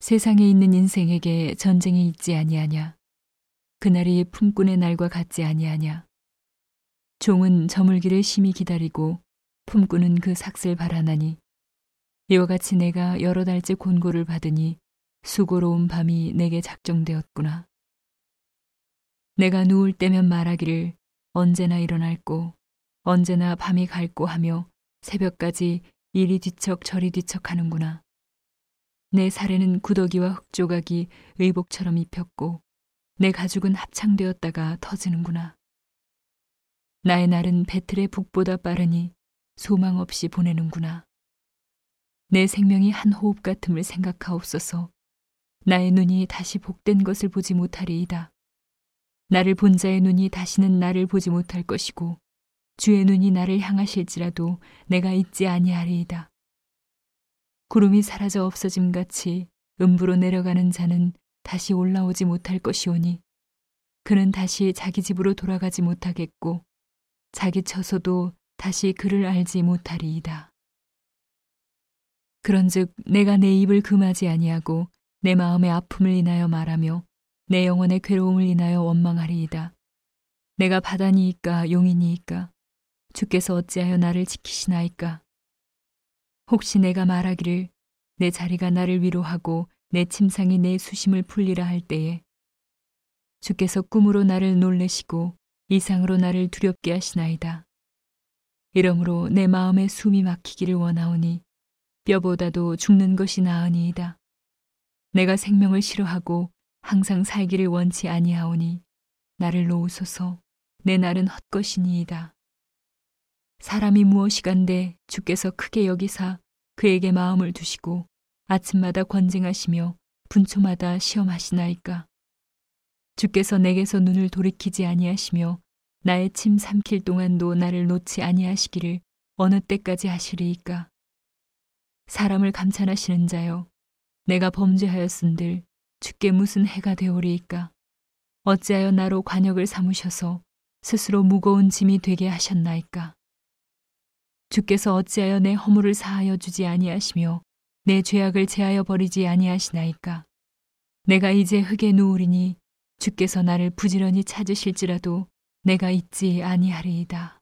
세상에 있는 인생에게 전쟁이 있지 아니하냐. 그날이 품꾼의 날과 같지 아니하냐. 종은 저물기를 심히 기다리고 품꾼은 그 삭슬 바라나니 이와 같이 내가 여러 달째 곤고를 받으니 수고로운 밤이 내게 작정되었구나. 내가 누울 때면 말하기를 언제나 일어날고 언제나 밤이 갈고 하며 새벽까지 이리 뒤척 저리 뒤척 하는구나. 내 살에는 구더기와 흙조각이 의복처럼 입혔고 내 가죽은 합창되었다가 터지는구나. 나의 날은 배틀의 북보다 빠르니 소망 없이 보내는구나. 내 생명이 한 호흡 같음을 생각하옵소서. 나의 눈이 다시 복된 것을 보지 못하리이다. 나를 본 자의 눈이 다시는 나를 보지 못할 것이고 주의 눈이 나를 향하실지라도 내가 잊지 아니하리이다. 구름이 사라져 없어짐 같이 음부로 내려가는 자는 다시 올라오지 못할 것이오니 그는 다시 자기 집으로 돌아가지 못하겠고 자기 처소도 다시 그를 알지 못하리이다. 그런즉 내가 내 입을 금하지 아니하고 내 마음의 아픔을 인하여 말하며 내 영혼의 괴로움을 인하여 원망하리이다. 내가 바다니이까 용이니이까 주께서 어찌하여 나를 지키시나이까 혹시 내가 말하기를 내 자리가 나를 위로하고 내 침상이 내 수심을 풀리라 할 때에 주께서 꿈으로 나를 놀래시고 이상으로 나를 두렵게 하시나이다. 이러므로 내 마음에 숨이 막히기를 원하오니 뼈보다도 죽는 것이 나으니이다. 내가 생명을 싫어하고 항상 살기를 원치 아니하오니 나를 놓으소서 내 날은 헛것이니이다. 사람이 무엇이간데 주께서 크게 여기사 그에게 마음을 두시고 아침마다 권쟁하시며 분초마다 시험하시나이까. 주께서 내게서 눈을 돌이키지 아니하시며 나의 침 삼킬 동안도 나를 놓지 아니하시기를 어느 때까지 하시리이까. 사람을 감찬하시는 자여, 내가 범죄하였은들 주께 무슨 해가 되오리이까. 어찌하여 나로 관역을 삼으셔서 스스로 무거운 짐이 되게 하셨나이까. 주께서 어찌하여 내 허물을 사하여 주지 아니하시며 내 죄악을 제하여 버리지 아니하시나이까. 내가 이제 흙에 누우리니 주께서 나를 부지런히 찾으실지라도 내가 잊지 아니하리이다.